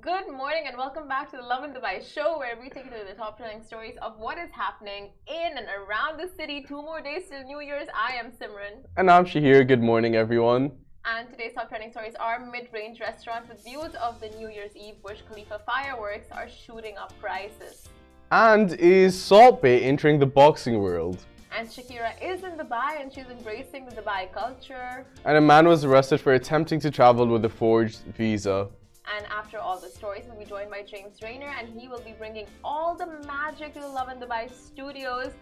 Good morning and welcome back to the Lovin Dubai show where we take you through the top trending stories of what is happening in and around the city. Two more days till New Year's. I am Simran. And I'm Shahir. Good morning, everyone. And today's top trending stories are mid-range restaurants with views of the New Year's Eve Burj Khalifa fireworks are shooting up prices. And is Salt Bae entering the boxing world? And Shakira is in Dubai and she's embracing the Dubai culture. And a man was arrested for attempting to travel with a forged visa. And after all the stories, we'll be joined by James Rayner, and he will be bringing all the magic to the Lovin Dubai studios.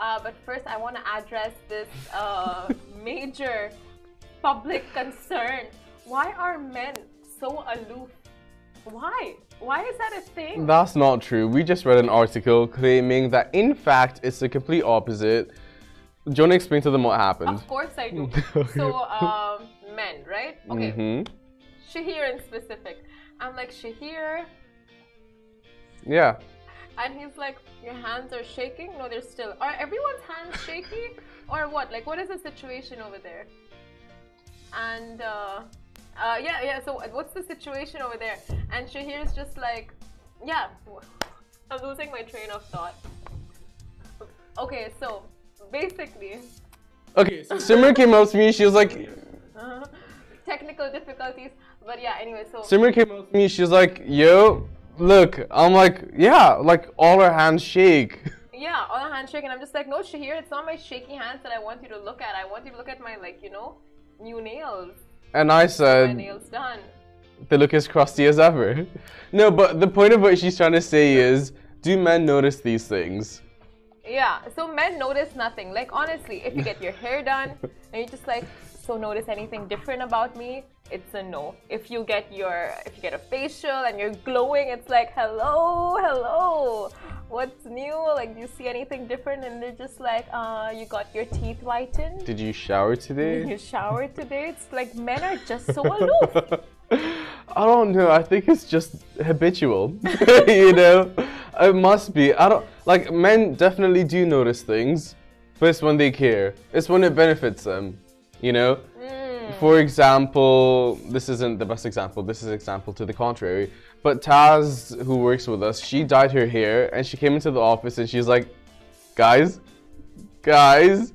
Uh, but first, I want to address this uh, major public concern. Why are men so aloof? Why? Why is that a thing? That's not true. We just read an article claiming that, in fact, it's the complete opposite. Do you want to explain to them what happened? Of course I do. so, um, men, right? Okay. Mm -hmm. Shahir in specific. I'm like, Shahir. Yeah. And he's like, Your hands are shaking? No, they're still. Are everyone's hands shaky? or what? Like, what is the situation over there? And, uh, uh, yeah, yeah, so what's the situation over there? And Shahir's just like, yeah, I'm losing my train of thought. Okay, so basically. Okay, so Simran came up to me, she was like. Uh, technical difficulties. But yeah, anyway, so. Simran came up to me, she's like, yo, look. I'm like, yeah, like all her hands shake. Yeah, all her hands shake. And I'm just like, no, Shahir, it's not my shaky hands that I want you to look at. I want you to look at my, like, you know, new nails. And I said, my nails done. They look as crusty as ever. no, but the point of what she's trying to say is, do men notice these things? Yeah, so men notice nothing. Like honestly, if you get your hair done and you just like, so notice anything different about me, it's a no. If you get your if you get a facial and you're glowing, it's like hello, hello. What's new? Like do you see anything different? And they're just like, uh, you got your teeth whitened. Did you shower today? Did you shower today? It's like men are just so aloof. I don't know. I think it's just habitual. you know, it must be. I don't like men. Definitely do notice things, but it's when they care. It's when it benefits them you know? For example, this isn't the best example, this is an example to the contrary. But Taz, who works with us, she dyed her hair and she came into the office and she's like, guys, guys,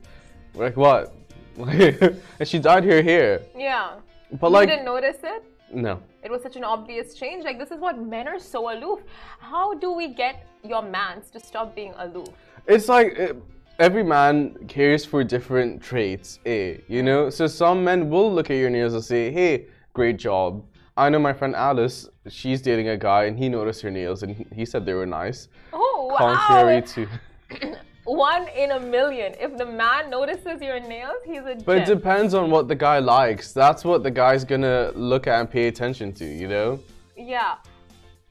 We're like what? and she dyed her hair. Yeah. But like you like, didn't notice it? No. It was such an obvious change. Like this is what men are so aloof. How do we get your mans to stop being aloof? It's like. It, every man cares for different traits, eh? You know? So some men will look at your nails and say, hey, great job. I know my friend Alice, she's dating a guy and he noticed her nails and he said they were nice. Oh, wow. Contrary to. One in a million. If the man notices your nails, he's a But it depends on what the guy likes. That's what the guy's gonna look at and pay attention to, you know? Yeah.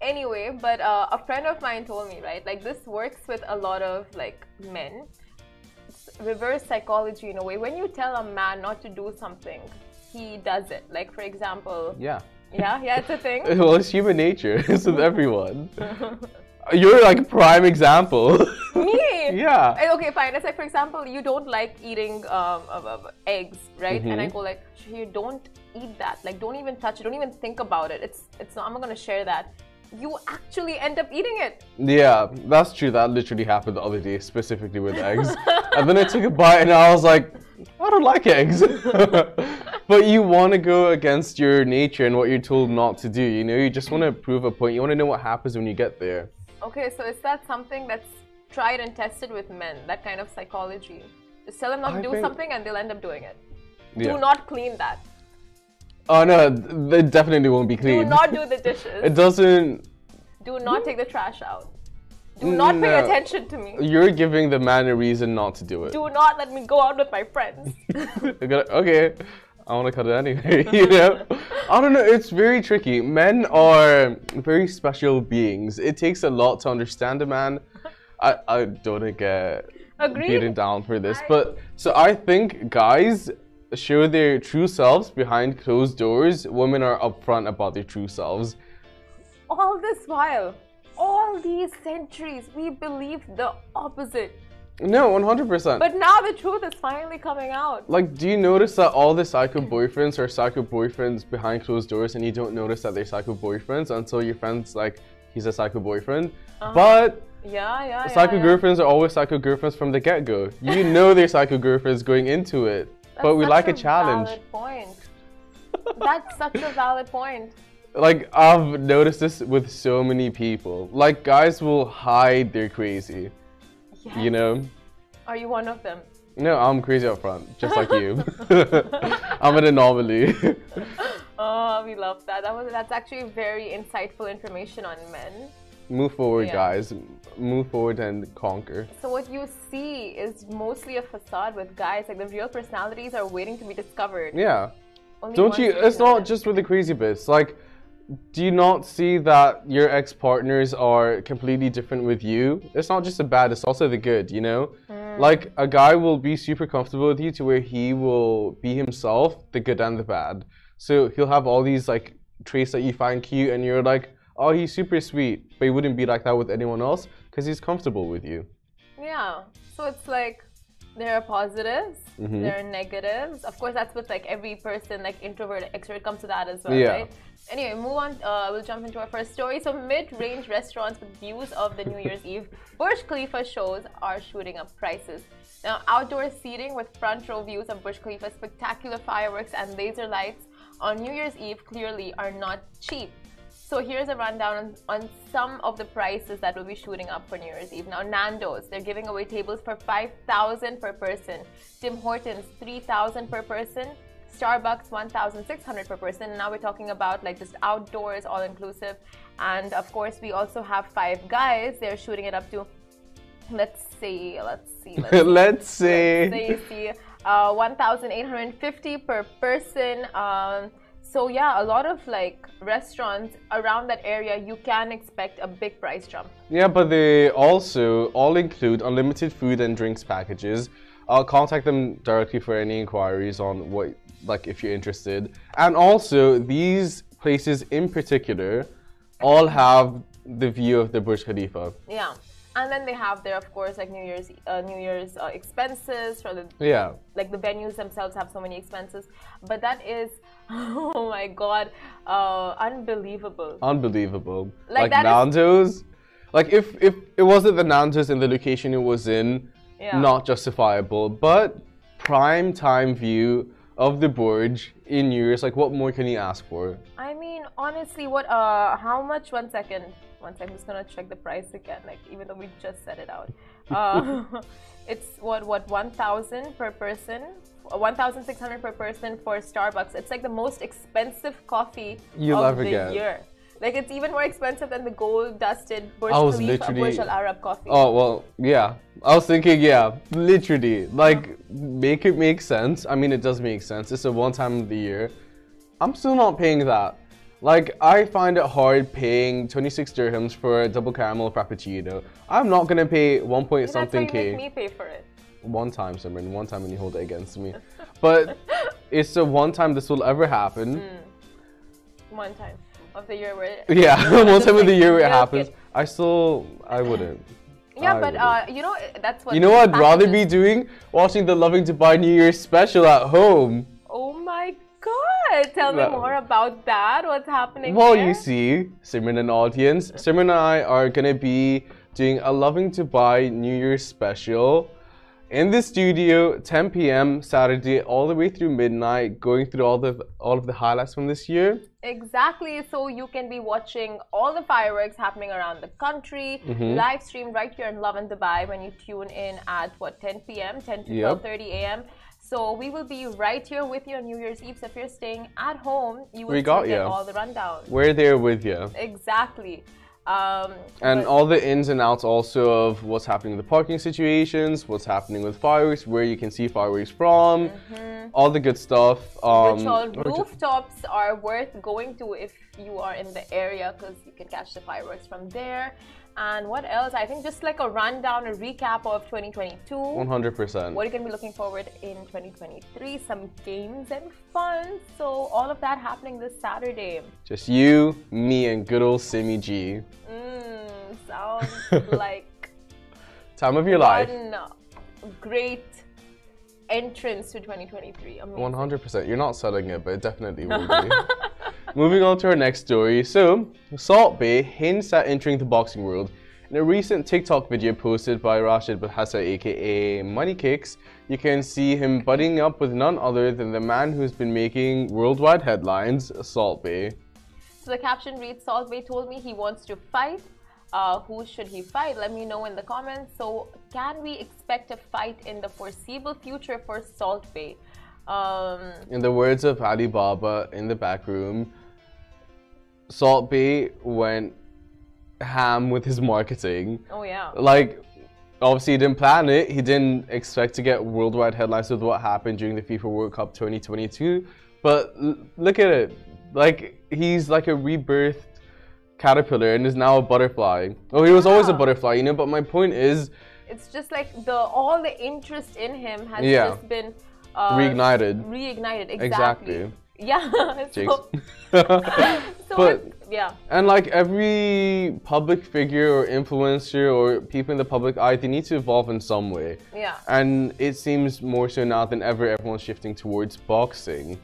Anyway, but uh, a friend of mine told me, right? Like this works with a lot of like men reverse psychology in a way. When you tell a man not to do something, he does it. Like, for example, yeah. Yeah, yeah, it's a thing. well, it's human nature. It's with everyone. You're like prime example. Me? yeah. Eh, okay, fine. It's like, for example, you don't like eating um, uh, eggs, right? Mm -hmm. And I mm-hmm. go like, you don't eat that. Like, don't even touch it. Don't even think about it. It's, it's not, I'm not gonna share that you actually end up eating it. Yeah, that's true. That literally happened the other day, specifically with eggs. and then I took a bite and I was like, I don't like eggs. but you want to go against your nature and what you're told not to do. You know, you just want to prove a point. You want to know what happens when you get there. Okay, so is that something that's tried and tested with men? That kind of psychology? Just tell them not to do think... something and they'll end up doing it. Yeah. Do not clean that. Oh no, they definitely won't be clean. Do not do the dishes. It doesn't. Do not take the trash out. Do not no. pay attention to me. You're giving the man a reason not to do it. Do not let me go out with my friends. okay, I want to cut it anyway. you know, I don't know. It's very tricky. Men are very special beings. It takes a lot to understand a man. I I don't get Agreed. beaten down for this, I... but so I think guys show their true selves behind closed doors, women are upfront about their true selves. All this while, all these centuries, we believed the opposite. No, 100%. But now the truth is finally coming out. like, do you notice that all the psycho boyfriends are psycho boyfriends behind closed doors and you don't notice that they're psycho boyfriends until your friend's like, he's a psycho boyfriend? Uh-huh. But Yeah, yeah, yeah. psycho yeah. girlfriends are always psycho girlfriends from the get go. You know they're psycho girlfriends going into it. But we like a challenge. Valid point. That's such a valid point. Like, I've noticed this with so many people. Like, guys will hide their crazy, Yes. you know? Are you one of them? No, I'm crazy up front, just like you. I'm an anomaly. Oh, we love that. That was that's actually very insightful information on men. Move forward, Yeah. guys. Move forward and conquer. So what you see is mostly a facade with guys. Like the real personalities are waiting to be discovered. Yeah. Only Don't you? It's not just with the crazy bits. Like, do you not see that your ex partners are completely different with you? It's not just the bad, it's also the good, you know? Mm. Like, a guy will be super comfortable with you to where he will be himself, the good and the bad. So he'll have all these, like, traits that you find cute, and you're like, oh, he's super sweet. But he wouldn't be like that with anyone else because he's comfortable with you. Yeah. So it's like there are positives, Mhm. there are negatives. Of course, that's with like every person, like introvert, extrovert, comes to that as well, Yeah. right? Anyway, move on. Uh, we'll jump into our first story. So, mid-range restaurants with views of the New Year's Eve Burj Khalifa shows are shooting up prices. Now, outdoor seating with front row views of Burj Khalifa, spectacular fireworks, and laser lights on New Year's Eve clearly are not cheap. So here's a rundown on, on some of the prices that will be shooting up for New Year's Eve. Now, Nando's, they're giving away tables for 5000 per person. Tim Hortons, 3000 per person. Starbucks, 1600 per person. And now we're talking about like just outdoors, all inclusive. And of course, we also have Five Guys. They're shooting it up to, let's see, let's see, let's see. Let's say. you see, uh, 1,850 per person. Um, so yeah, a lot of like restaurants around that area, you can expect a big price jump. Yeah, but they also all include unlimited food and drinks packages. I'll contact them directly for any inquiries on what, like, if you're interested. And also, these places in particular all have the view of the Burj Khalifa. Yeah, and then they have their, of course, like New Year's, uh, New Year's uh, expenses for the Yeah. like the venues themselves have so many expenses, but that is, oh my god, uh, unbelievable. Unbelievable. Like, Like, that is- Nando's. Like if if it wasn't the Nando's in the location it was in, Yeah. not justifiable. But prime time view of the Burj in New Year's, like what more can you ask for? I mean, honestly, what? Uh, how much? One second. One second. I'm just gonna check the price again. Like, even though we just said it out, uh, it's what? What? One thousand per person. One thousand six hundred per person for Starbucks. It's like the most expensive coffee You'll of ever the get. year. Like, it's even more expensive than the gold-dusted Burj I was Khalifa literally- Burj Al Arab coffee. Oh well, yeah. I was thinking, yeah, literally, like make it make sense. I mean, it does make sense. It's a one time of the year. I'm still not paying that. Like, I find it hard paying 26 dirhams for a double caramel frappuccino. I'm not gonna pay one point That's why something you make k. me pay for it. One time, Simran. One time when you hold it against me. But it's the one time this will ever happen. One time of the year where. It, yeah, one time of the year it happens. I still, I wouldn't. Yeah, I but wouldn't. uh, you know that's what. You know what I'd rather be doing? Watching the Lovin Dubai New Year's special at home. Oh my god! Tell me more about that. What's happening? Well, there? you see, Simran and audience, Simran and I are gonna be doing a Lovin Dubai New Year's special in the studio, 10 p.m. Saturday, all the way through midnight, going through all the all of the highlights from this year. Exactly. So you can be watching all the fireworks happening around the country, Mm-hmm. live stream right here in Lovin Dubai when you tune in at what 10 p.m., 10 to Yep. 12:30 a.m. So we will be right here with you on New Year's Eve. So if you're staying at home, you will We got get ya. all the rundown. We're there with you. Exactly. Um, And but- all the ins and outs also of what's happening with the parking situations, what's happening with fireworks, where you can see fireworks from, all the good stuff. Um, which all rooftops are worth going to if you are in the area because you can catch the fireworks from there. And what else? I think just like a rundown, a recap of 2022. 100%. What are you going to be looking forward in 2023, some games and fun. So all of that happening this Saturday. Just you, me, and good old Simi G. Mmm, sounds like Time of your life. great entrance to 2023. Amazing. 100%. You're not selling it, but it definitely will be. Moving on to our next story. So, Salt Bae hints at entering the boxing world. In a recent TikTok video posted by Rashid Belhasa aka Money Kicks, you can see him budding up with none other than the man who's been making worldwide headlines, Salt Bae. So the caption reads Salt Bae told me he wants to fight. Uh, who should he fight? Let me know in the comments. So, can we expect a fight in the foreseeable future for Salt Bae? Um, in the words of Ali Baba in the back room, Salt went ham with his marketing. Oh yeah. Like obviously he didn't plan it. He didn't expect to get worldwide headlines with what happened during the FIFA World Cup 2022. But look at it. Like he's like a rebirthed caterpillar and is now a butterfly. Oh, he was yeah. always a butterfly, you know, but my point is it's just like the all the interest in him has yeah. just been uh, reignited. Reignited, exactly. exactly. Yeah. so, so but yeah. And like every public figure or influencer or people in the public eye, they need to evolve in some way. Yeah. And it seems more so now than ever, everyone's shifting towards boxing.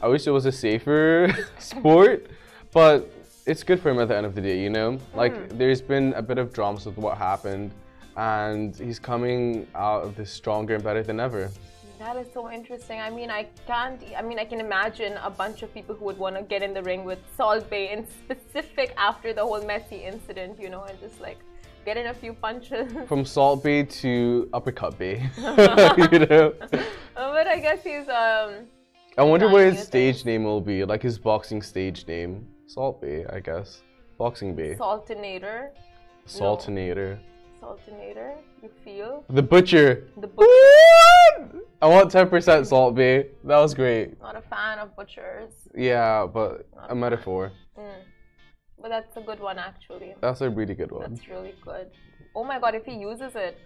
I wish it was a safer sport, but it's good for him at the end of the day, you know? Like, mm. there's been a bit of drama with what happened, and he's coming out of this stronger and better than ever. That is so interesting. I mean, I can't. I mean, I can imagine a bunch of people who would want to get in the ring with Salt Bae in specific after the whole Messi incident, you know, and just like get in a few punches. From Salt Bae to Uppercut Bae, you know. but I guess he's. um I wonder what his stage name will be, like his boxing stage name. Salt Bae, I guess. Boxing Bae. Saltinator. Saltinator. No. Saltinator, you feel? The butcher. The butcher. I want 10% Salt Bae. That was great. Not a fan of butchers. Yeah, but Not a metaphor. Mm. But that's a good one, actually. That's a really good one. That's really good. Oh my god, if he uses it,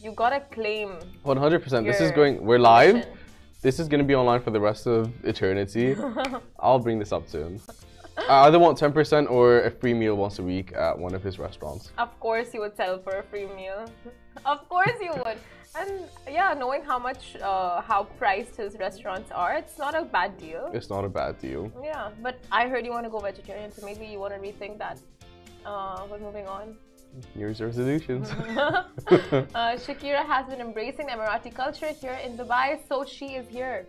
you gotta claim. 100%. This is going. We're live. This is gonna be online for the rest of eternity. I'll bring this up soon. I either want 10% or a free meal once a week at one of his restaurants. Of course, you would settle for a free meal. of course, you would. And yeah, knowing how much, uh, how priced his restaurants are, it's not a bad deal. It's not a bad deal. Yeah, but I heard you want to go vegetarian, so maybe you want to rethink that. Uh, but moving on. New Year's resolutions. uh, Shakira has been embracing Emirati culture here in Dubai, so she is here.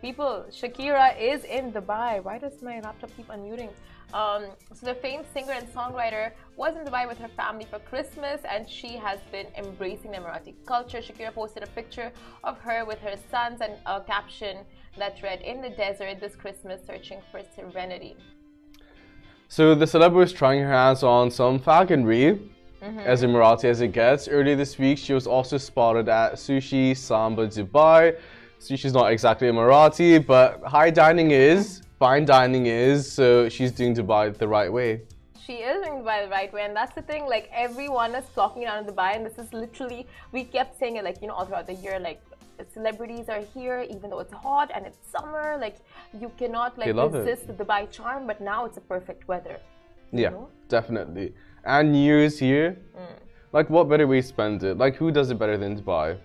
People, Shakira is in Dubai. Why does my laptop keep unmuting? Um, so the famed singer and songwriter was in Dubai with her family for Christmas and she has been embracing the Emirati culture. Shakira posted a picture of her with her sons and a caption that read, In the desert this Christmas searching for serenity. So the celeb was trying her hands on some falconry, mm -hmm. as Emirati as it gets. Earlier this week, she was also spotted at Sushi Samba Dubai. Sushi's not exactly Emirati, but high dining is fine dining is, so she's doing Dubai the right way. She is doing Dubai the right way, and that's the thing. Like everyone is flocking down to Dubai, and this is literally we kept saying it like you know all throughout the year, like celebrities are here even though it's hot and it's summer. Like you cannot like resist it. the Dubai charm, but now it's a perfect weather. Yeah, know? definitely. And New Year's here. Mm. Like what better way to spend it? Like who does it better than Dubai?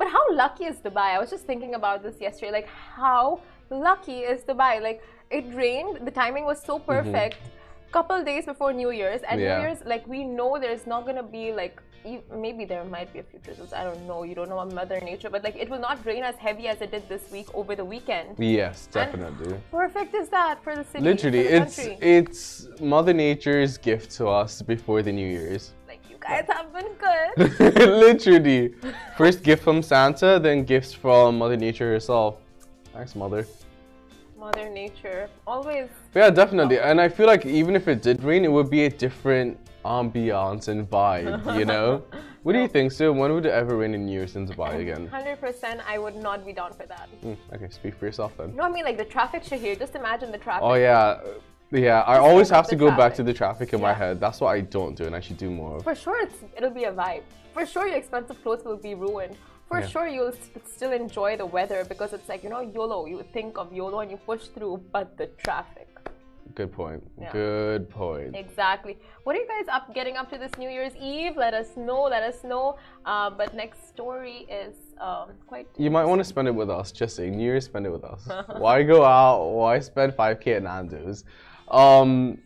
But how lucky is Dubai? I was just thinking about this yesterday. Like how lucky is Dubai? Like it rained. The timing was so mm-hmm. perfect. Mm -hmm. Couple days before New Year's, and yeah. New Year's, like we know there's not gonna be like maybe there might be a few drizzles. I don't know. You don't know about Mother Nature, but like it will not rain as heavy as it did this week over the weekend. Yes, definitely. And perfect is that for the city? Literally, the it's it's Mother Nature's gift to us before the New Year's. Guys have been good. Literally, first gift from Santa, then gifts from Mother Nature herself. Thanks, Mother. Mother Nature. Always. Yeah, definitely. And I feel like even if it did rain, it would be a different ambiance and vibe, you know? what do you think, Sue? When would it ever rain in New Year's in Dubai again? 100% I would not be down for that. Mm, okay, speak for yourself then. No, I mean like the traffic should here. Just imagine the traffic. Oh, yeah. Yeah, I always have to go traffic. back to the traffic in yeah. my head. That's what I don't do, and I should do more of. For sure, it's, it'll be a vibe. For sure, your expensive clothes will be ruined for yeah. sure you'll still enjoy the weather because it's like you know YOLO. You think of YOLO and you push through, but the traffic. Good point. Yeah. Good point. Exactly. What are you guys up getting up to this New Year's Eve? Let us know. Let us know. Uh, but next story is um, quite. You might want to spend it with us. Just saying, New Year, spend it with us. Why go out? Why spend 5k at Nando's? Um,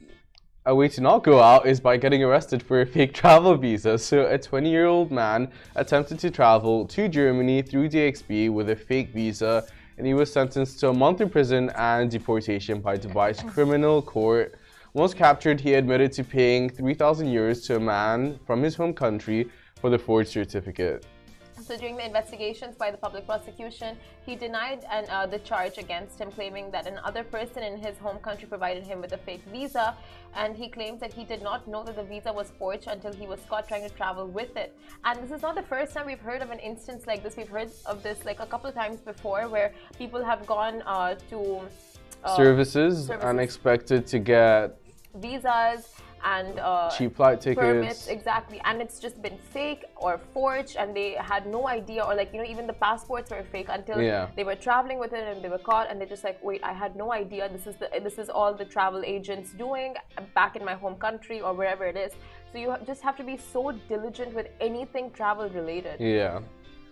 a way to not go out is by getting arrested for a fake travel visa. So, a 20 year old man attempted to travel to Germany through DXB with a fake visa, and he was sentenced to a month in prison and deportation by Dubai's criminal court. Once captured, he admitted to paying 3,000 euros to a man from his home country for the forged certificate. So during the investigations by the public prosecution, he denied and uh, the charge against him, claiming that another person in his home country provided him with a fake visa, and he claims that he did not know that the visa was forged until he was caught trying to travel with it. And this is not the first time we've heard of an instance like this. We've heard of this like a couple of times before, where people have gone uh, to uh, services, services. and expected to get visas and uh, cheap flight tickets. permits exactly and it's just been fake or forged and they had no idea or like you know even the passports were fake until Yeah. they were traveling with it and they were caught and they're just like wait i had no idea this is the this is all the travel agents doing back in my home country or wherever it is so you just have to be so diligent with anything travel related Yeah.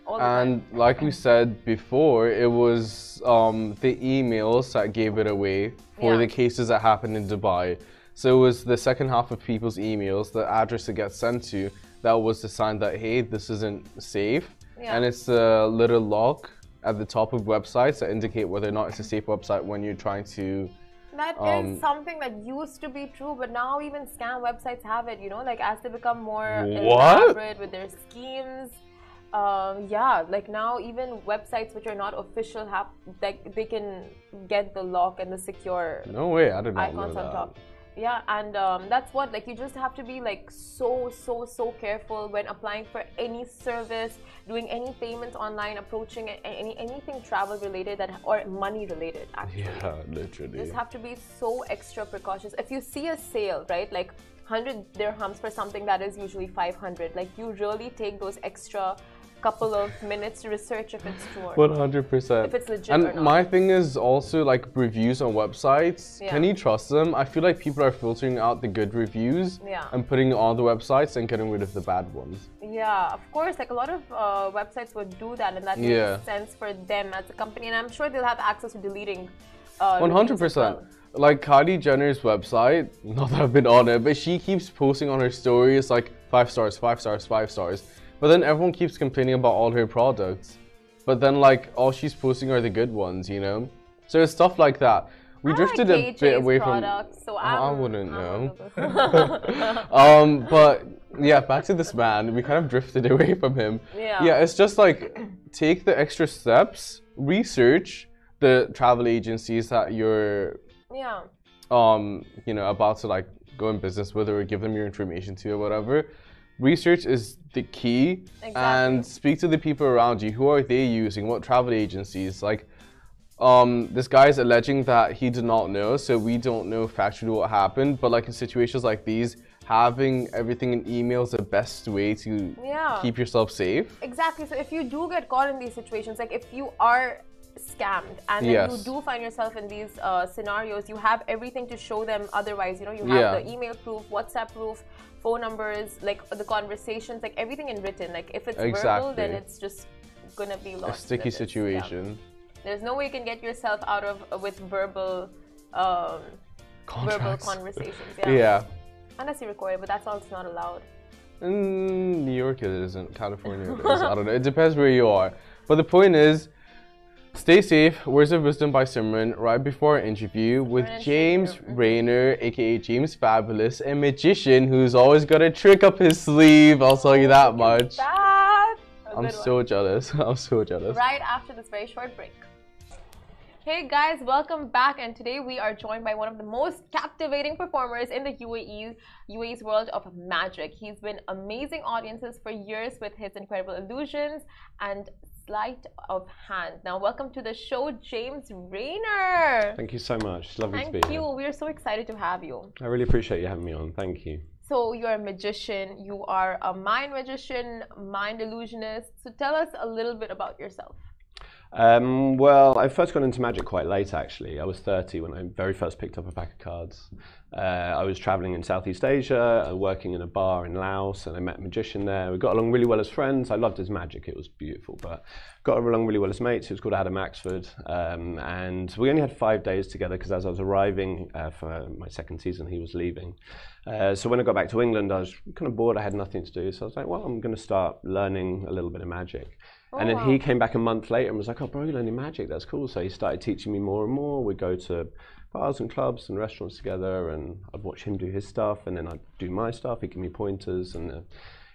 the time. And like we said before, it was um, the emails that gave it away for Yeah. the cases that happened in Dubai. So it was the second half of people's emails, the address it gets sent to, that was the sign that, hey, this isn't safe. Yeah. And it's a little lock at the top of websites that indicate whether or not it's a safe website when you're trying to. That is Um, something that used to be true, but now even scam websites have it. You know, like as they become more What? elaborate with their schemes. Um, yeah, like now even websites which are not official have like they can get the lock and the secure No way, I did not know icons on that. top. Yeah, and um, that's what like you just have to be like so so so careful when applying for any service, doing any payments online, approaching any anything travel related that or money related actually Yeah, literally. You just have to be so extra precautious. If you see a sale, right, like 100 dirhams for something that is usually 500, like you really take those extra couple of minutes to research if it's true One hundred percent. If it's legit And or not. my thing is also like reviews on websites. Yeah. Can you trust them? I feel like people are filtering out the good reviews Yeah. and putting on the websites and getting rid of the bad ones. Yeah, of course, like a lot of uh, websites would do that, and that Yeah. makes sense for them as a company, and I'm sure they'll have access to deleting. Uh, One hundred percent. Like Kylie Jenner's website, not that I've been on it, but she keeps posting on her stories like five stars, five stars, five stars. But then everyone keeps complaining about all her products. But then like all she's posting are the good ones, you know? So it's stuff like that. We I drifted like a bit away products, so from. I I'm, wouldn't I'm know. um, but yeah, back to this man. We kind of drifted away from him. Yeah. Yeah, it's just like take the extra steps, research the travel agencies that you're yeah. um, you know, about to like go in business with or give them your information to or whatever. Research is the key and speak to the people around you. Who are they using? What travel agencies? Like um, this guy is alleging that he did not know, so we don't know factually what happened. But like in situations like these, having everything in email is the best way to Yeah. keep yourself safe. Exactly. So if you do get caught in these situations, like if you are scammed and then Yes. you do find yourself in these uh, scenarios, you have everything to show them. Otherwise, you know, you have Yeah. the email proof, WhatsApp proof, phone numbers, like the conversations, like everything in written. Like if it's verbal, then it's just gonna be lost. A sticky it. Yeah. situation. There's no way you can get yourself out of uh, with verbal, um, verbal conversations. Yeah. yeah. Unless you record it, but that's also not allowed. In New York, it isn't. California, it is. I don't know. It depends where you are. But the point is, stay safe. Words of wisdom by Simran right before our interview with James Rayner, aka James Fabulous, a magician who's always got a trick up his sleeve. I'll tell you that much. That. I'm good one. so jealous. I'm so jealous. right after this very short break. Hey guys, welcome back, and today we are joined by one of the most captivating performers in the UAE, UAE's world of magic. He's been amazing audiences for years with his incredible illusions and sleight of hand. Now, welcome to the show, James Rayner. Thank you so much. It's lovely Thank to be you. here. Thank you. We are so excited to have you. I really appreciate you having me on. Thank you. So, you're a magician, you are a mind magician, mind illusionist. So, tell us a little bit about yourself. Um, well, I first got into magic quite late, actually. I was 30 when I very first picked up a pack of cards. Uh, I was traveling in Southeast Asia, uh, working in a bar in Laos, and I met a magician there. We got along really well as friends. I loved his magic; it was beautiful. But got along really well as mates. He was called Adam Axford, um, and we only had five days together because as I was arriving uh, for my second season, he was leaving. Uh, so when I got back to England, I was kind of bored. I had nothing to do, so I was like, "Well, I'm going to start learning a little bit of magic." And then Oh, he came back a month later and was like, "Oh, bro, you're learning magic. That's cool." So he started teaching me more and more. We'd go to bars and clubs and restaurants together, and I'd watch him do his stuff, and then I'd do my stuff. He'd give me pointers, and uh,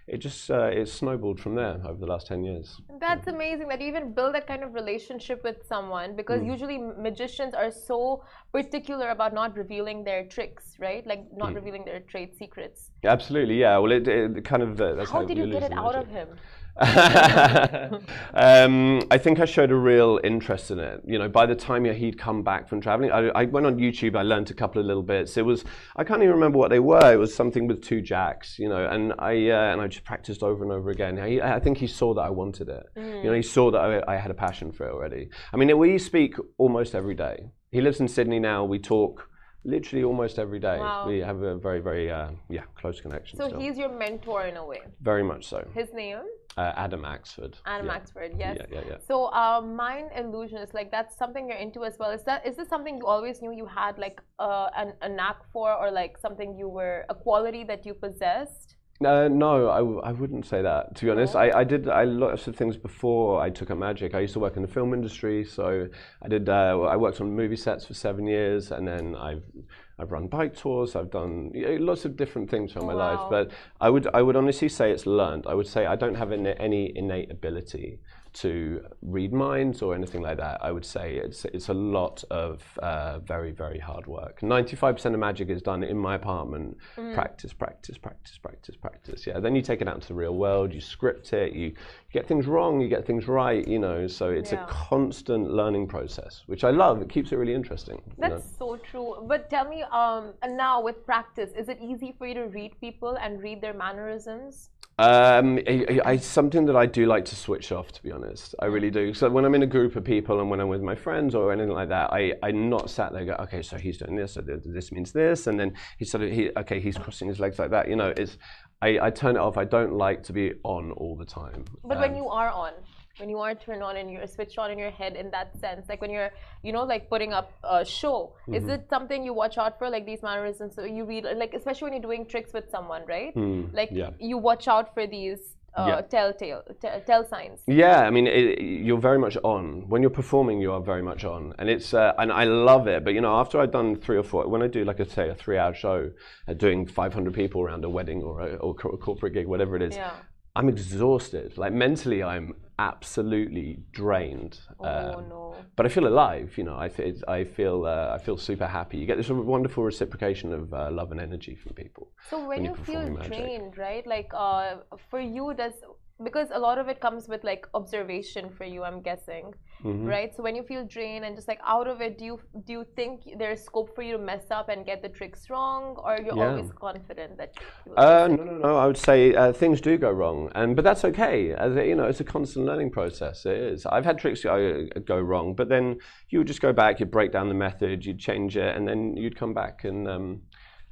it just uh, it snowballed from there over the last ten years. That's amazing that you even build that kind of relationship with someone because Mm. usually magicians are so particular about not revealing their tricks, right? Like Mm. not revealing their trade secrets. Absolutely, yeah. Well, it, it kind of uh, that's How did you get it out of him? um, I think I showed a real interest in it. You know, by the time he'd come back from traveling, I, I went on YouTube. I learned a couple of little bits. It was I can't even remember what they were. It was something with two jacks, you know, and I uh, and I just practiced over and over again. He, I think he saw that I wanted it. You know, he saw that I, I had a passion for it already. I mean, we speak almost every day. He lives in Sydney now. We talk literally almost every day. Wow. We have a very very uh, yeah close connection. So still. he's your mentor in a way. very much so. His name? Uh, Adam Axford. Adam yeah. Axford, yes. Yeah, yeah, yeah. So uh, mind illusionist, like that's something you're into as well. Is that is this something you always knew you had like uh, an, a knack for, or like something you were a quality that you possessed? Uh, no, I, w- I wouldn't say that. To be honest, I, I did I lots of things before I took up magic. I used to work in the film industry, so I did. Uh, I worked on movie sets for seven years, and then I've I've run bike tours. I've done you know, lots of different things throughout my life. But I would I would honestly say it's learned. I would say I don't have any, any innate ability to read minds or anything like that. I would say it's it's a lot of uh, very very hard work. Ninety five percent of magic is done in my apartment. Mm. Practice, practice, practice, practice, practice. Yeah. Then you take it out into the real world. You script it. You get things wrong. You get things right. You know. So it's Yeah. a constant learning process, which I love. It keeps it really interesting. you know. That's so true. But tell me, um, and now with practice, is it easy for you to read people and read their mannerisms? Um, I, I, I- something that I do like to switch off, to be honest. I really do. So when I'm in a group of people and when I'm with my friends or anything like that, I, I'm not sat there go, okay, so he's doing this, so th- this means this, and then he sort of, he, okay, he's crossing his legs like that. You know, it's, I, I turn it off. I don't like to be on all the time. But when Um, you are on, when you are turned on and you're switched on in your head in that sense, like when you're, you know, like putting up a show, is Mm-hmm. it something you watch out for, like these mannerisms? So you read, like, especially when you're doing tricks with someone, right? Like Hmm, yeah. you watch out for these uh, Yeah. telltale, tell signs. Yeah, I mean, it, you're very much on. When you're performing, you are very much on, and it's uh, and I love it. But you know, after I've done three or four, when I do like I say a three-hour show, uh, doing 500 people around a wedding or a, or co- corporate gig, whatever it is, Yeah. I'm exhausted. Like mentally, I'm absolutely drained. Oh Um, no. But I feel alive. You know, I feel I feel uh, I feel super happy. You get this wonderful reciprocation of uh, love and energy from people. So when, when you feel magic. drained, right? Like uh, for you, does because a lot of it comes with like observation for you, I'm guessing, Mm-hmm. right? So when you feel drained and just like out of it, do you do you think there's scope for you to mess up and get the tricks wrong, or you're Yeah. always confident that? Uh, no, no, no. I would say uh, things do go wrong, and but that's okay. As you know, it's a constant learning process. It is. I've had tricks go, go wrong, but then you would just go back, you'd break down the method, you'd change it, and then you'd come back and um,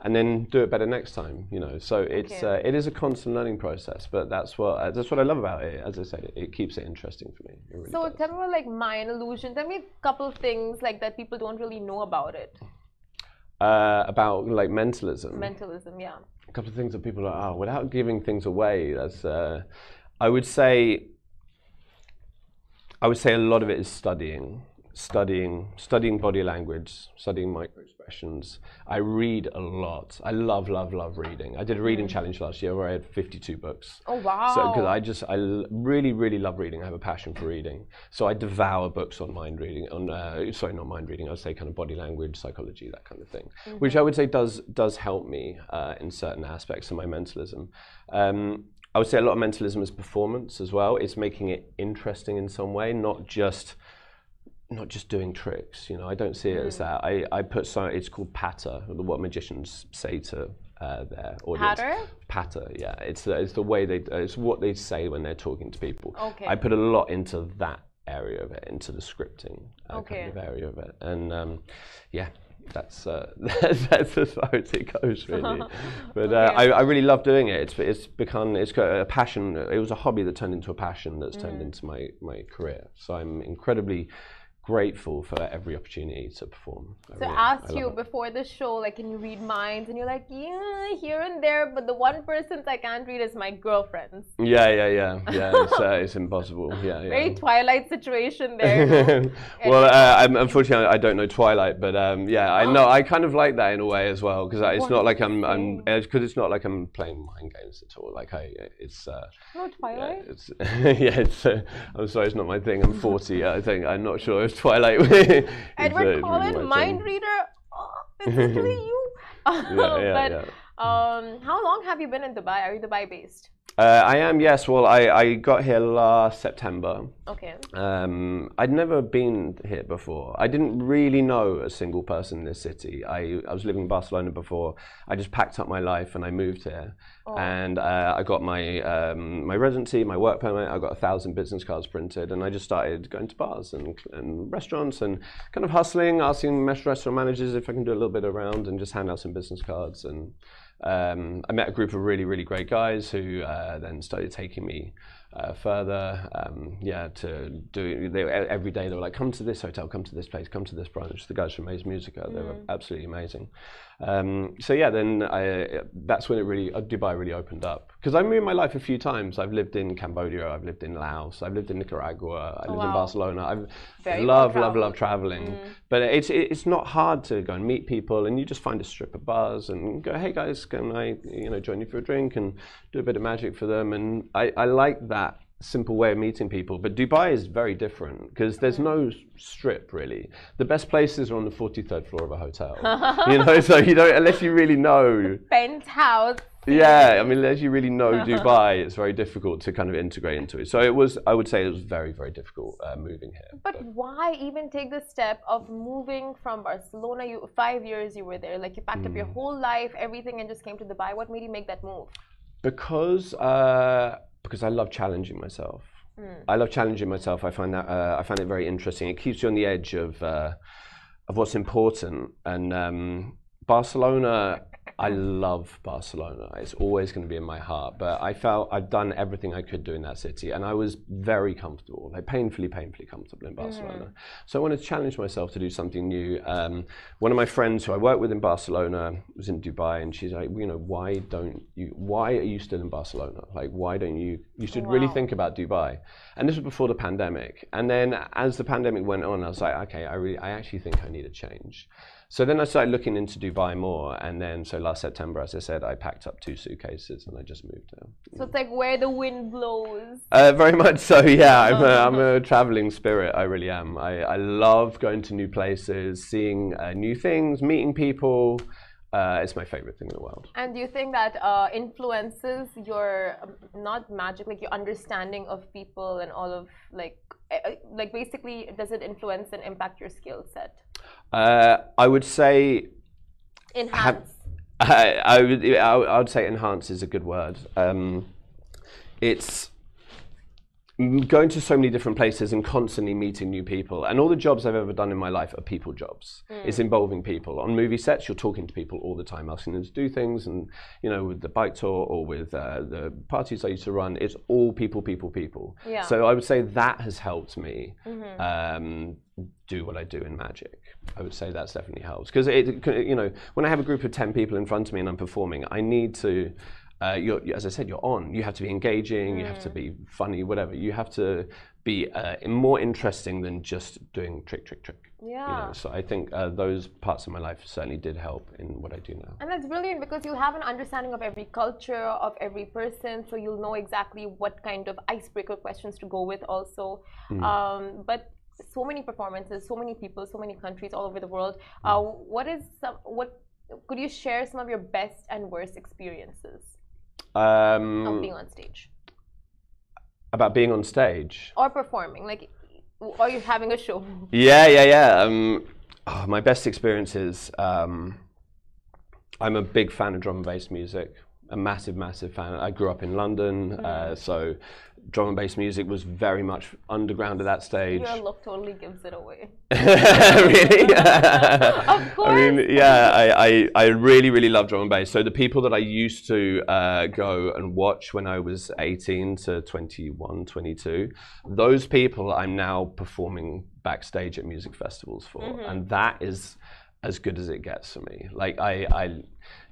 and then do it better next time. You know, so it's uh, it is a constant learning process. But that's what uh, that's what I love about it. As I said, it, it keeps it interesting for me. Really So does. tell me about like mind illusion. Tell me a couple of things like that people don't really know about it. uh, about like mentalism. Mentalism, yeah. a couple of things that people are oh, without giving things away. That's uh, I would say I would say a lot of it is studying, studying, studying body language, studying micro expressions. I read a lot. I love, love, love reading. I did a reading challenge last year where I had 52 books. Oh wow. So, because I just, I really, really love reading. I have a passion for reading. So I devour books on mind reading, on uh, sorry, not mind reading. I would say kind of body language, psychology, that kind of thing, which I would say does does help me uh, in certain aspects of my mentalism. Um, I would say a lot of mentalism is performance as well. It's making it interesting in some way, not just not just doing tricks. You know, I don't see it as that. I, I put so it's called patter, what magicians say to uh, their audience. Patter? Patter, yeah. It's the, it's the way they, uh, it's what they say when they're talking to people. Okay. I put a lot into that area of it, into the scripting uh, Okay. kind of area of it, and um, yeah. That's, uh, that's as far as it goes, really. But uh, Okay. I, I really love doing it. It's it's become it's got a passion. It was a hobby that turned into a passion that's Mm. turned into my my career. So I'm incredibly grateful for every opportunity to perform. I So really- I I asked love you it. before the show, like, can you read minds? And you're like, yeah, here and there, but the one person's I can't read is my girlfriend's. Yeah, yeah, yeah, yeah. It's, uh, it's impossible. Yeah, yeah. Very Twilight situation there. well, uh, I'm, unfortunately, I don't know Twilight, but um, yeah, I know. I kind of like that in a way as well because it's What not like I'm, I'm, because it's not like I'm playing mind games at all. Like I, it's, uh, no yeah, Twilight? it's, yeah, it's. Uh, I'm sorry, it's not my thing. I'm 40. I think I'm not sure Twilight. Edward Cullen, really mind reader? Oh, it's literally you. Yeah, yeah, but yeah. Um, how long have you been in Dubai? Are you Dubai based? Uh, I am, yes. Well, I, I got here last September. Okay. Um, I'd never been here before. I didn't really know a single person in this city. I, I was living in Barcelona before. I just packed up my life and I moved here. And uh, I got my um, my residency, my work permit. I got a thousand business cards printed, and I just started going to bars and, and restaurants and kind of hustling, asking restaurant managers if I can do a little bit around and just hand out some business cards. And um, I met a group of really, really great guys who uh, then started taking me uh, further. Um, yeah, to do they, every day they were like, "Come to this hotel, come to this place, come to this branch." The guys from Maze Musica, they were absolutely amazing. Um, so yeah, then I, that's when it really uh, Dubai really opened up because I've moved my life a few times. I've lived in Cambodia, I've lived in Laos, I've lived in Nicaragua, I oh, lived in. Barcelona. I Very love, well love, love traveling. Mm. But it's it's not hard to go and meet people, and you just find a strip of bars and go, "Hey guys, can I you know join you for a drink and do a bit of magic for them?" And I, I like that simple way of meeting people. But Dubai is very different because there's no strip really. The best places are on the 43rd floor of a hotel. you know, so you don't unless you really know. Penthouse. Yeah, I mean, as you really know Dubai, it's very difficult to kind of integrate into it. So it was, I would say, it was very, very difficult uh, moving here. But why even take the step of moving from Barcelona? You five years you were there, like you packed up your whole life, everything, and just came to Dubai. What made you make that move? because uh, because I love challenging myself. I love challenging myself. I find that uh, I find it very interesting. It keeps you on the edge of uh, of what's important. And um, Barcelona, I love Barcelona. It's always going to be in my heart. But I felt I've done everything I could do in that city, and I was very comfortable, like painfully, painfully comfortable in Barcelona. So I wanted to challenge myself to do something new. Um, one of my friends who I worked with in Barcelona was in Dubai, and she's like, you know, why don't you? Why are you still in Barcelona? Like, why don't you? You should really think about Dubai. And this was before the pandemic. And then as the pandemic went on, I was like, okay, I really, I actually think I need a change. So then I started looking into Dubai more, and then so last September, as I said, I packed up two suitcases and I just moved there. So it's like where the wind blows. Uh, very much so, yeah. I'm a, I'm a traveling spirit. I really am. I, I love going to new places, seeing uh, new things, meeting people. Uh, it's my favorite thing in the world. And do you think that uh, influences your um, not magic, like your understanding of people and all of like, uh, uh, like basically, does it influence and impact your skill set? Uh, I would say Enhance. I, I would I would I would say enhance is a good word. Um, it's mm, going to so many different places and constantly meeting new people. And all the jobs I've ever done in my life are people jobs. It's involving people. On movie sets, you're talking to people all the time, asking them to do things. And you know, with the bike tour or with uh, the parties I used to run, it's all people, people, people. Yeah. So I would say that has helped me um, do what I do in magic. I would say that's definitely helps because it, you know, when I have a group of ten people in front of me and I'm performing, I need to. Uh, you're, as I said, you're on. You have to be engaging. You have to be funny. Whatever. You have to be uh, more interesting than just doing trick, trick, trick. you Yeah. know. So I think uh, those parts of my life certainly did help in what I do now. And that's brilliant because you'll have an understanding of every culture, of every person, so you'll know exactly what kind of icebreaker questions to go with, also. Um, but so many performances, so many people, so many countries all over the world. Uh, what is some? What could you share some of your best and worst experiences Um, of being on stage about being on stage. or performing? Like, are you having a show? Yeah, yeah, yeah. Um, oh, my best experiences. Um, I'm a big fan of drum and bass music. A massive, massive fan. I grew up in London, uh, so drum and bass music was very much underground at that stage. Your look totally gives it away. really? Of course. I mean, yeah, I, I, I really, really love drum and bass. So the people that I used to uh, go and watch when I was 18 to 21, 22, those people I'm now performing backstage at music festivals for. And that is as good as it gets for me. Like, I, I,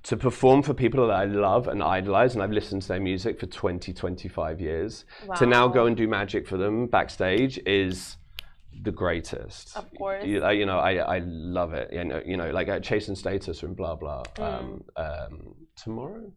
to perform for people that I love and idolize, and I've listened to their music for 20, 25 years, to now go and do magic for them backstage is the greatest. Of course. You, you know, I, I love it. You know, you know, like uh, Chase & Status and blah blah. Mm. Um, um, tomorrow,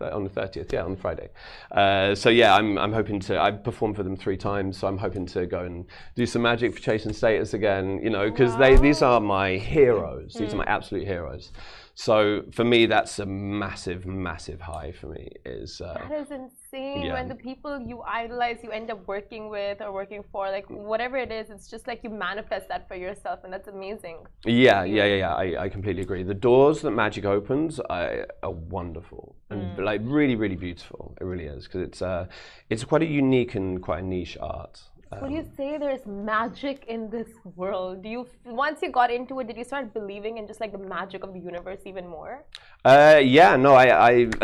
on the thirtieth, yeah, on Friday. Uh, so yeah, I'm I'm hoping to. I've performed for them three times, so I'm hoping to go and do some magic for Chase & Status again. You know, because they these are my heroes. These are Mm. my absolute heroes. So for me, that's a massive, massive high for me. Is uh, That is insane. Yeah. When the people you idolize, you end up working with or working for, like whatever it is, it's just like you manifest that for yourself, and that's amazing. Yeah, yeah, yeah, yeah. I, I completely agree. The doors that magic opens are, are wonderful and like really, really beautiful. It really is because it's uh, it's quite a unique and quite a niche art. Would you say there's magic in this world? Do you once you got into it, did you start believing in just like the magic of the universe even more? Uh, yeah, no, I, I,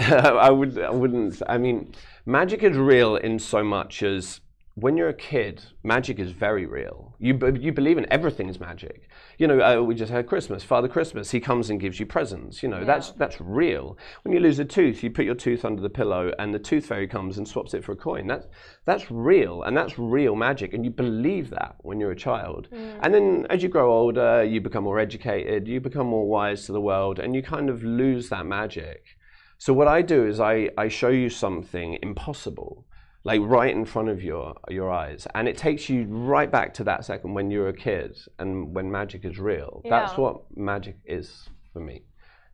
I would, I wouldn't. I mean, magic is real in so much as when you're a kid, magic is very real. You, you believe in everything is magic. You know, uh, we just had Christmas, Father Christmas. He comes and gives you presents. You know, that's that's real. When you lose a tooth, you put your tooth under the pillow, and the tooth fairy comes and swaps it for a coin. That's that's real, and that's real magic, and you believe that when you're a child. And then as you grow older, you become more educated, you become more wise to the world, and you kind of lose that magic. So what I do is I, I show you something impossible, like right in front of your your eyes, and it takes you right back to that second when you're a kid and when magic is real. That's what magic is for me.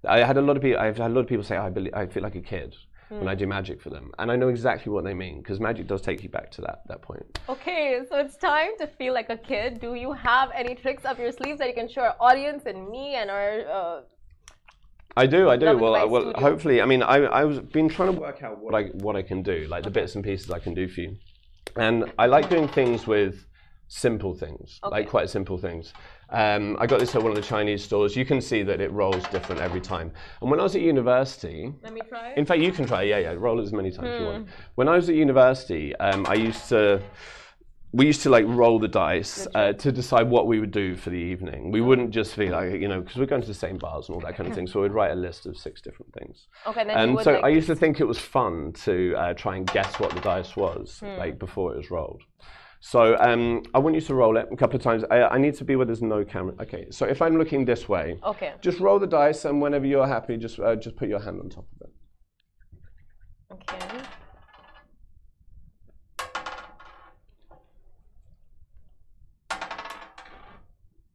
I had a lot of people. I've had a lot of people say I believe, I feel like a kid when I do magic for them, and I know exactly what they mean because magic does take you back to that that point. Okay, so it's time to feel like a kid. Do you have any tricks up your sleeves that you can show our audience and me and our uh, I do, I do. Well, I- well, studio. hopefully, I mean, I I was been trying to work out what I what I can do, like the bits and pieces I can do for you, and I like doing things with simple things, like quite simple things. Um, I got this at one of the Chinese stores. You can see that it rolls different every time. And when I was at university, let me try? in fact, you can try. Yeah, yeah. Roll it as many times as you Hmm. want. When I was at university, um, I used to. We used to like roll the dice uh, to decide what we would do for the evening. We wouldn't just be like, you know, because we're going to the same bars and all that kind of thing. So we'd write a list of six different things. Okay, then you And so like I used to think it was fun to uh, try and guess what the dice was, Hmm. like before it was rolled. So um, I want you to roll it a couple of times. I, I need to be where there's no camera. Okay, so if I'm looking this way, Okay. just roll the dice, and whenever you're happy, just uh, just put your hand on top of it. Okay.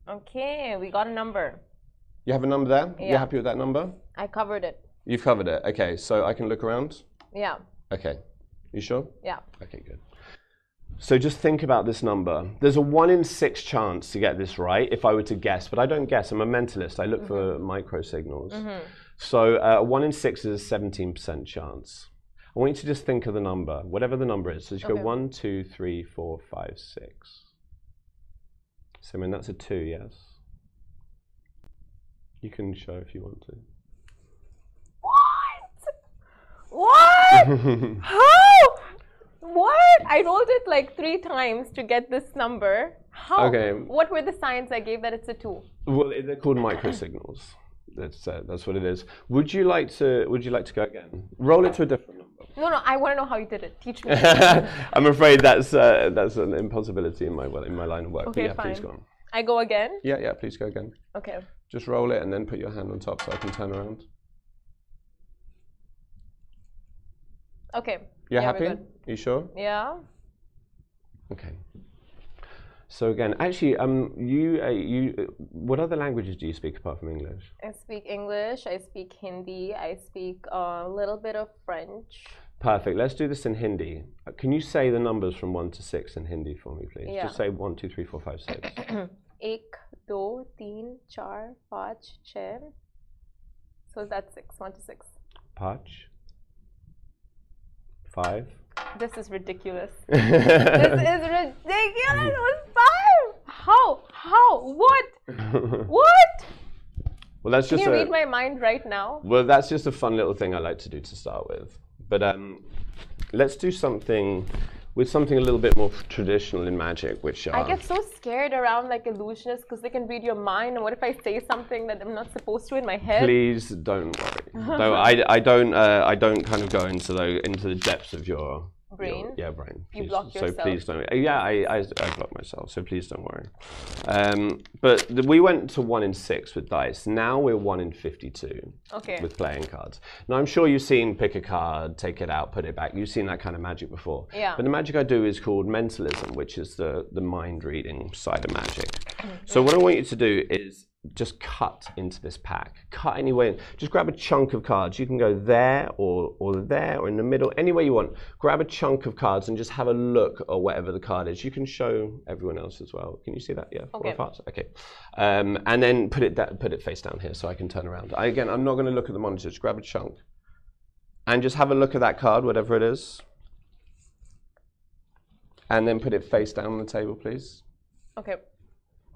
Okay, we got a number. You have a number there? Yeah. You're happy with that number? I covered it. You've covered it. Okay, so I can look around? Yeah, Okay. You sure? yeah. Okay, good. So just think about this number. There's a one in six chance to get this right if I were to guess, but I don't guess. I'm a mentalist. I look for micro signals. So uh, one in six is a 17% chance. I want you to just think of the number, whatever the number is. So you Okay. go one, two, three, four, five, six. So I mean that's a two, yes. You can show if you want to. What? What? How? What? I rolled it like three times to get this number. How? Okay. What were the signs I gave that it's a two? Well, they're called microsignals. That's uh, that's what it is. Would you like to Would you like to go again? Roll it to a different number. No, no. I want to know how you did it. Teach me. I'm afraid that's uh, that's an impossibility in my well in my line of work. Okay, yeah, please fine. go on. I go again. Yeah, yeah, please go again. Okay. Just roll it and then put your hand on top so I can turn around. Okay. You're Yeah, happy? You sure? Yeah. Okay. So again, actually, um, you uh, you uh, what other languages do you speak apart from English? I speak English. I speak Hindi. I speak a little bit of French. Perfect. Let's do this in Hindi. Uh, Can you say the numbers from one to six in Hindi for me, please? Yeah. Just say one, two, three, four, five, six. एक दो तीन चार पाँच छः so that's six one to six Pach, five. This is ridiculous. this is ridiculous. It was five. How? What? What? Well, that's Can just you a, read my mind right now? well, that's just a fun little thing I like to do to start with. But um, let's do something with something a little bit more traditional in magic, which are I get so scared around like illusionists because they can read your mind. And what if I say something that I'm not supposed to in my head? please don't worry. no, I, I don't uh, I don't kind of go into the into the depths of your Brain? your- yeah, brain. You Please. block So please don't. uh, Yeah, I, I, I block myself. So please don't worry. Um, but the, we went to one in six with dice. Now we're one in fifty-two Okay. with playing cards. Now I'm sure you've seen pick a card, take it out, put it back. You've seen that kind of magic before. Yeah. But the magic I do is called mentalism, which is the the mind reading side of magic. Mm-hmm. So what I want you to do is just cut into this pack. Cut anywhere. Just grab a chunk of cards. You can go there or or there or in the middle, anywhere you want. Grab a chunk of cards and just have a look at whatever the card is. You can show everyone else as well. Can you see that? Yeah. Okay. Okay. Um, and then put it da- put it face down here so I can turn around. I, again, I'm not going to look at the monitor. Just grab a chunk and just have a look at that card, whatever it is. And then put it face down on the table, please. Okay.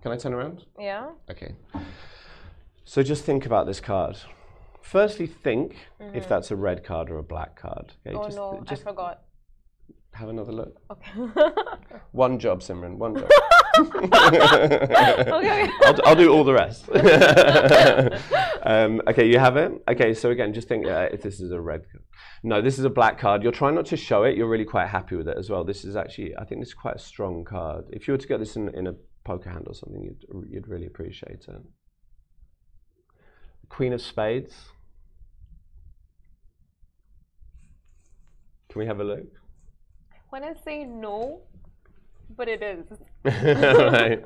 Can I turn around? Yeah. Okay. So just think about this card. Firstly, think if that's a red card or a black card. Okay, Mm-hmm. Oh just, no, just I forgot. have another look. Okay. One job, Simran. One job. okay. okay. I'll, I'll do all the rest. um, okay, you have it. Okay, so again, just think uh, if this is a red. card. No, this is a black card. You're trying not to show it. You're really quite happy with it as well. This is actually, I think this is quite a strong card. If you were to get this in, in a poker hand or something, you'd, you'd really appreciate it. Queen of Spades. Can we have a look? When I say no, but it is. right.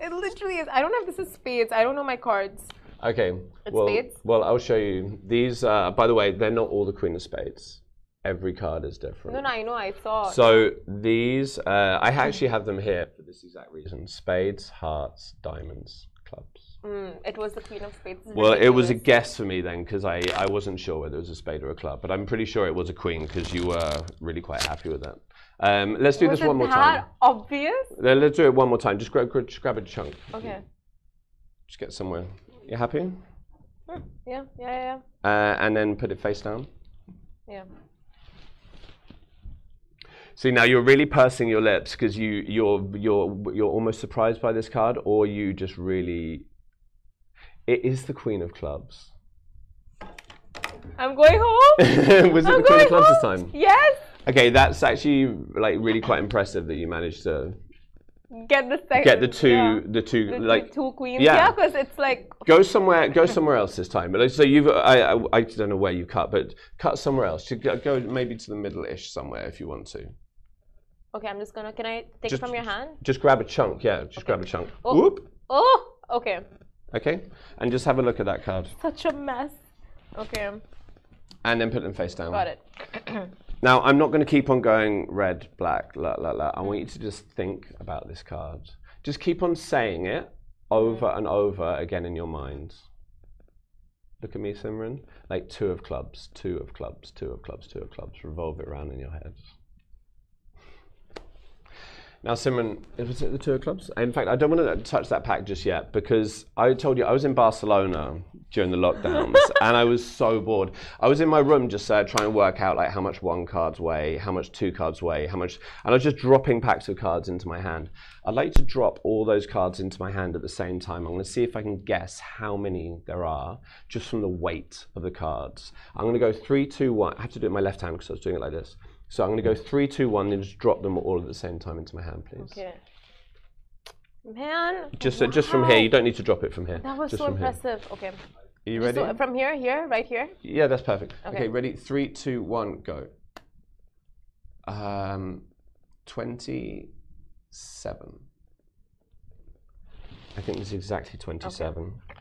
It literally is. I don't know if this is spades. I don't know my cards. Okay. It's well, spades? well, I'll show you. These, uh, by the way, they're not all the Queen of Spades. Every card is different. No, no, I know. I saw. So these, uh, I actually have them here for this exact reason: spades, hearts, diamonds, clubs. Mm, it was the queen of spades. Well, it was a guess for me then because I, I wasn't sure whether it was a spade or a club, but I'm pretty sure it was a queen because you were really quite happy with it. Um, let's do Was this one more that time. obvious? Then Let's do it one more time. Just grab, just grab a chunk. Okay. Just get somewhere. You happy? Hmm, Yeah, yeah, yeah, Uh, and then put it face down. yeah. See now you're really pursing your lips because you you're you're you're almost surprised by this card, or you just really. It is the Queen of Clubs. I'm going home. Was it I'm the Queen of Clubs this time? Yes. Okay, that's actually like really quite impressive that you managed to Get the second. get the two yeah. the two The, like two queens. yeah. Yeah, because it's like go somewhere go somewhere else this time. So you've I, I I don't know where you cut, but cut somewhere else. Go, go maybe to the middle-ish somewhere if you want to. Okay. I'm just gonna. Can I take Just- it from your hand? Just grab a chunk, yeah. Just grab a chunk. Oh. Whoop. Oh, okay. Okay, and just have a look at that card, Such a mess. Okay, and then put them face down. got it. Now, I'm not going to keep on going red, black, la la la. I want you to just think about this card. Just keep on saying it over and over again in your mind. Look at me, Simran. Like two of clubs, two of clubs, two of clubs, two of clubs. Revolve it around in your head. Now, Simon, was it the two of clubs? In fact, I don't want to touch that pack just yet because I told you I was in Barcelona during the lockdowns and I was so bored. I was in my room just uh, trying to work out like how much one cards weigh, how much two cards weigh, how much, and I was just dropping packs of cards into my hand. I'd like to drop all those cards into my hand at the same time. I'm going to see if I can guess how many there are just from the weight of the cards. I'm going to go three, two, one. I have to do it with my left hand because I was doing it like this. So I'm going to go three, two, one, and just drop them all at the same time into my hand, please. Okay. Man. Just uh, just from here. You don't need to drop it from here. That was just so from here. impressive. Okay. Are you ready? So from here, here, right here. yeah, that's perfect. Okay. Okay. ready? Three, two, one, go. Um, twenty-seven. I think it's exactly 27.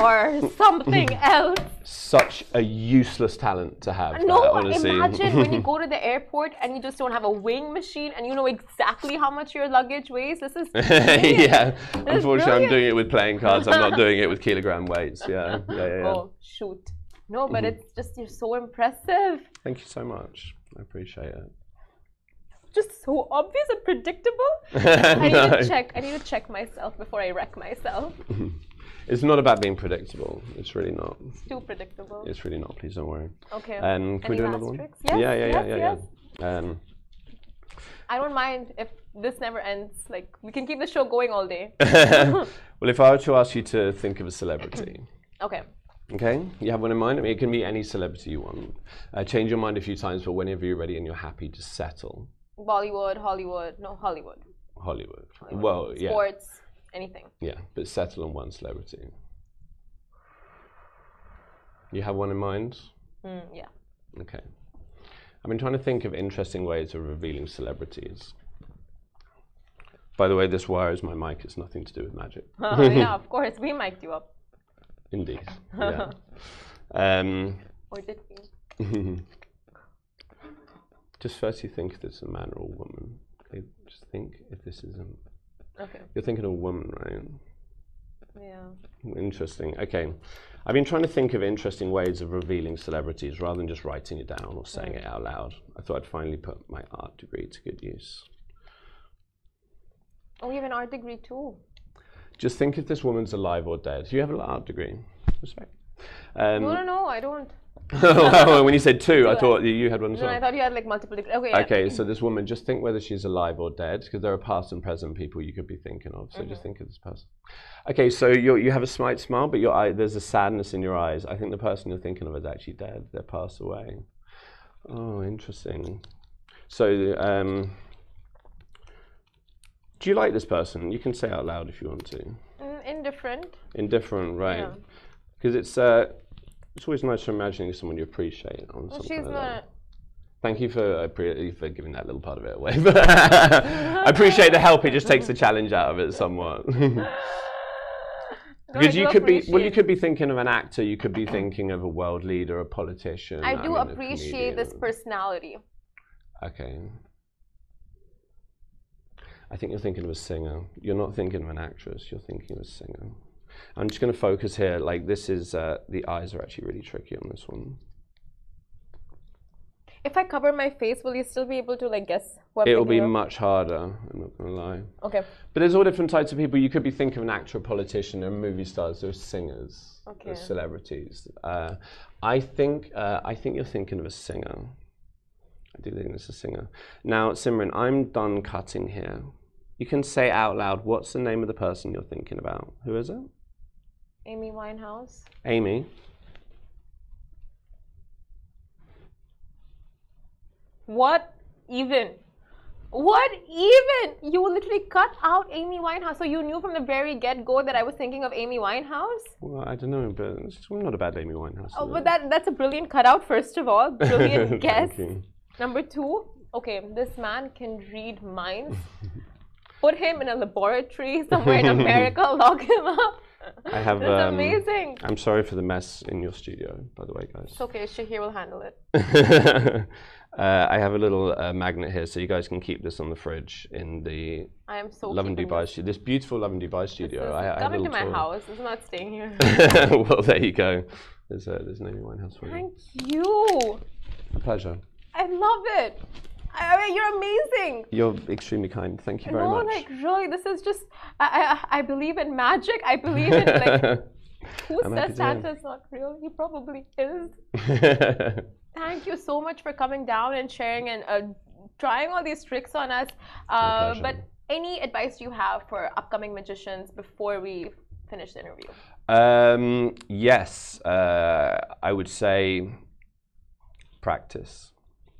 Or something else. Such a useless talent to have. No, that, honestly. imagine when you go to the airport and you just don't have a weighing machine and you know exactly how much your luggage weighs. This is yeah. Unfortunately, I'm doing it with playing cards. I'm not doing it with kilogram weights. Yeah, yeah, yeah. yeah. oh shoot. No, but mm-hmm. it's just you're so impressive. Thank you so much. I appreciate it. Just so obvious and predictable. I need No. to check. I need to check myself before I wreck myself. It's not about being predictable. It's really not. It's too predictable. It's really not. Please don't worry. Okay. Um, can we do another one? tricks? Yes, yeah, yeah, yes, yeah, yeah, yes. yeah. Um, I don't mind if this never ends. Like we can keep the show going all day. well, if I were to ask you to think of a celebrity, Okay. okay, you have one in mind. I mean, it can be any celebrity you want. Uh, change your mind a few times, but whenever you're ready and you're happy, just settle. Bollywood, Hollywood, no Hollywood. Hollywood. Well, yeah, Sports, anything. yeah, but settle on one celebrity. You have one in mind? Mm, yeah. Okay. I've been trying to think of interesting ways of revealing celebrities. By the way, this wires my mic. It's nothing to do with magic. Oh, yeah, of course. We mic'd you up. Indeed. Yeah. um, Or did we? just first, you think if it's a man or a woman. Okay, just think if this is a. Okay. You're thinking of a woman, right? Yeah. Interesting. Okay. I've been trying to think of interesting ways of revealing celebrities rather than just writing it down or saying it out loud. I thought I'd finally put my art degree to good use. Oh, you have an art degree too. Just think if this woman's alive or dead. You have an art degree. Respect. Um, No, no, no, I don't. Well, when you said two, I thought you had one No. I thought you had like multiple degrees. Okay. yeah. Okay, so this woman, just think whether she's alive or dead, because there are past and present people you could be thinking of. So Mm-hmm. just think of this person. Okay, so you you have a slight smile, but your eye, there's a sadness in your eyes. I think the person you're thinking of is actually dead. They're passed away. Oh, interesting. So, um, do you like this person? You can say out loud if you want to. Mm, indifferent. Indifferent, right? Yeah. Because it's uh, it's always nice imagining someone you appreciate on Well, something she's like that. not. Thank you for uh, I appre- for giving that little part of it away. I appreciate the help. It just takes the challenge out of it somewhat. Because you could be well, you could be thinking of an actor. You could be thinking of a world leader, a politician. I do mean, appreciate this personality. Okay. I think you're thinking of a singer. You're not thinking of an actress. You're thinking of a singer. I'm just going to focus here. Like this is uh, the eyes are actually really tricky on this one. If I cover my face, will you still be able to like guess what? It'll be much harder. I'm not going to lie. Okay. But there's all different types of people. You could be thinking of an actor, a politician, there are movie stars, there are singers, Okay. there's celebrities. Uh, I think uh, I think you're thinking of a singer. I do think it's a singer. Now, Simran, I'm done cutting here. You can say out loud what's the name of the person you're thinking about. Who is it? Amy Winehouse. Amy. What even? What even? You literally cut out Amy Winehouse. So you knew from the very get go that I was thinking of Amy Winehouse? Well, I don't know, but it's not a bad Amy Winehouse. Oh, but that that's a brilliant cutout, first of all. Brilliant guess. you. Number two, okay, this man can read minds. Put him in a laboratory somewhere in America, lock him up. I have. That's um, amazing. I'm sorry for the mess in your studio, by the way, guys. It's okay, Shahir will handle it. uh, I have a little uh, magnet here, so you guys can keep this on the fridge in the I am so Lovin Dubai this. studio. This beautiful Lovin Dubai studio. is I, I coming to my tour. house. It's not staying here. well, there you go. There's, uh, there's an Amy Winehouse for you. Thank you. A pleasure. I love it. I mean, you're amazing. You're extremely kind. Thank you very much. no, much. like really, this is just. I, I I believe in magic. I believe in like. Who I'm says. Santa's not real? He probably is. Thank you so much for coming down and sharing and uh, trying all these tricks on us. Uh, but any advice you have for upcoming magicians before we finish the interview? um, yes, uh, I would say practice.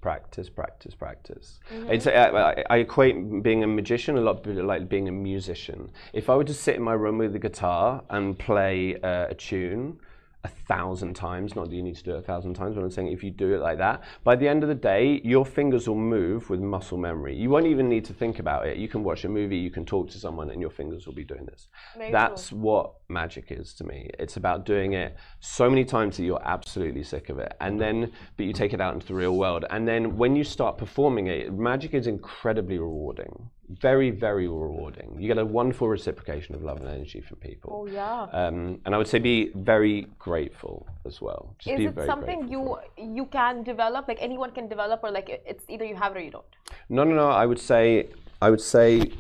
Practice, practice, practice. It's, I, I- I equate being a magician a lot like being a musician. If I were to sit in my room with a guitar and play uh, a tune, a thousand times, not that you need to do it a thousand times, but I'm saying if you do it like that, by the end of the day, your fingers will move with muscle memory. You won't even need to think about it. You can watch a movie, you can talk to someone, and your fingers will be doing this. That's what magic is to me. It's about doing it so many times that you're absolutely sick of it. And then, but you take it out into the real world. And then when you start performing it, magic is incredibly rewarding. Very, very rewarding. You get a wonderful reciprocation of love and energy from people. Oh yeah. Um, and I would say be very grateful as well. Just Is be it something you you can develop? Like anyone can develop, or like it's either you have it or you don't. No, no, no. I would say, I would say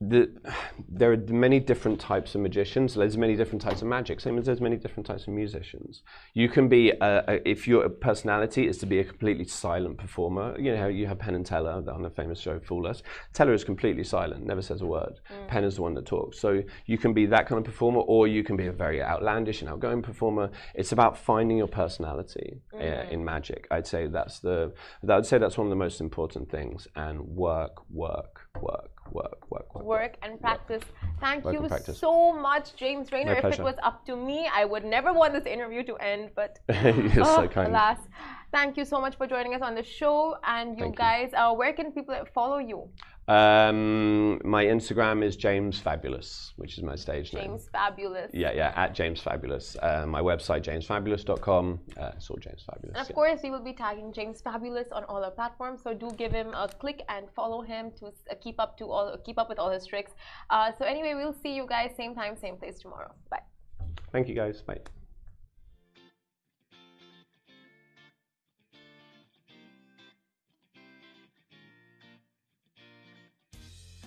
there are many different types of magicians. There's many different types of magic. Same as there's many different types of musicians. You can be, a, a, if your personality is to be a completely silent performer. You know, you have Penn and Teller on the famous show Fool Us. Teller is completely silent, never says a word. Mm. Penn is the one that talks. So you can be that kind of performer, or you can be a very outlandish and outgoing performer. It's about finding your personality uh, mm. in magic. I'd say that's the. I'd say that's one of the most important things. And work, work, work, work, work, work. Work and practice. Thank Work you practice. so much, James Rayner. If it was up to me, I would never want this interview to end, but You're so Oh, kind. alas. Thank you so much for joining us on the show. And you Thank you. guys, uh, where can people follow you? Um, my Instagram is James Fabulous, which is my stage name. James Fabulous. Yeah, yeah, at James Fabulous. Uh, my website, jamesfabulous.com. Uh, it's all James Fabulous. And of yeah. course, we will be tagging James Fabulous on all our platforms. So do give him a click and follow him to uh, keep up to all keep up with all his tricks. Uh, so anyway, we'll see you guys same time, same place tomorrow. Bye. Thank you, guys. Bye.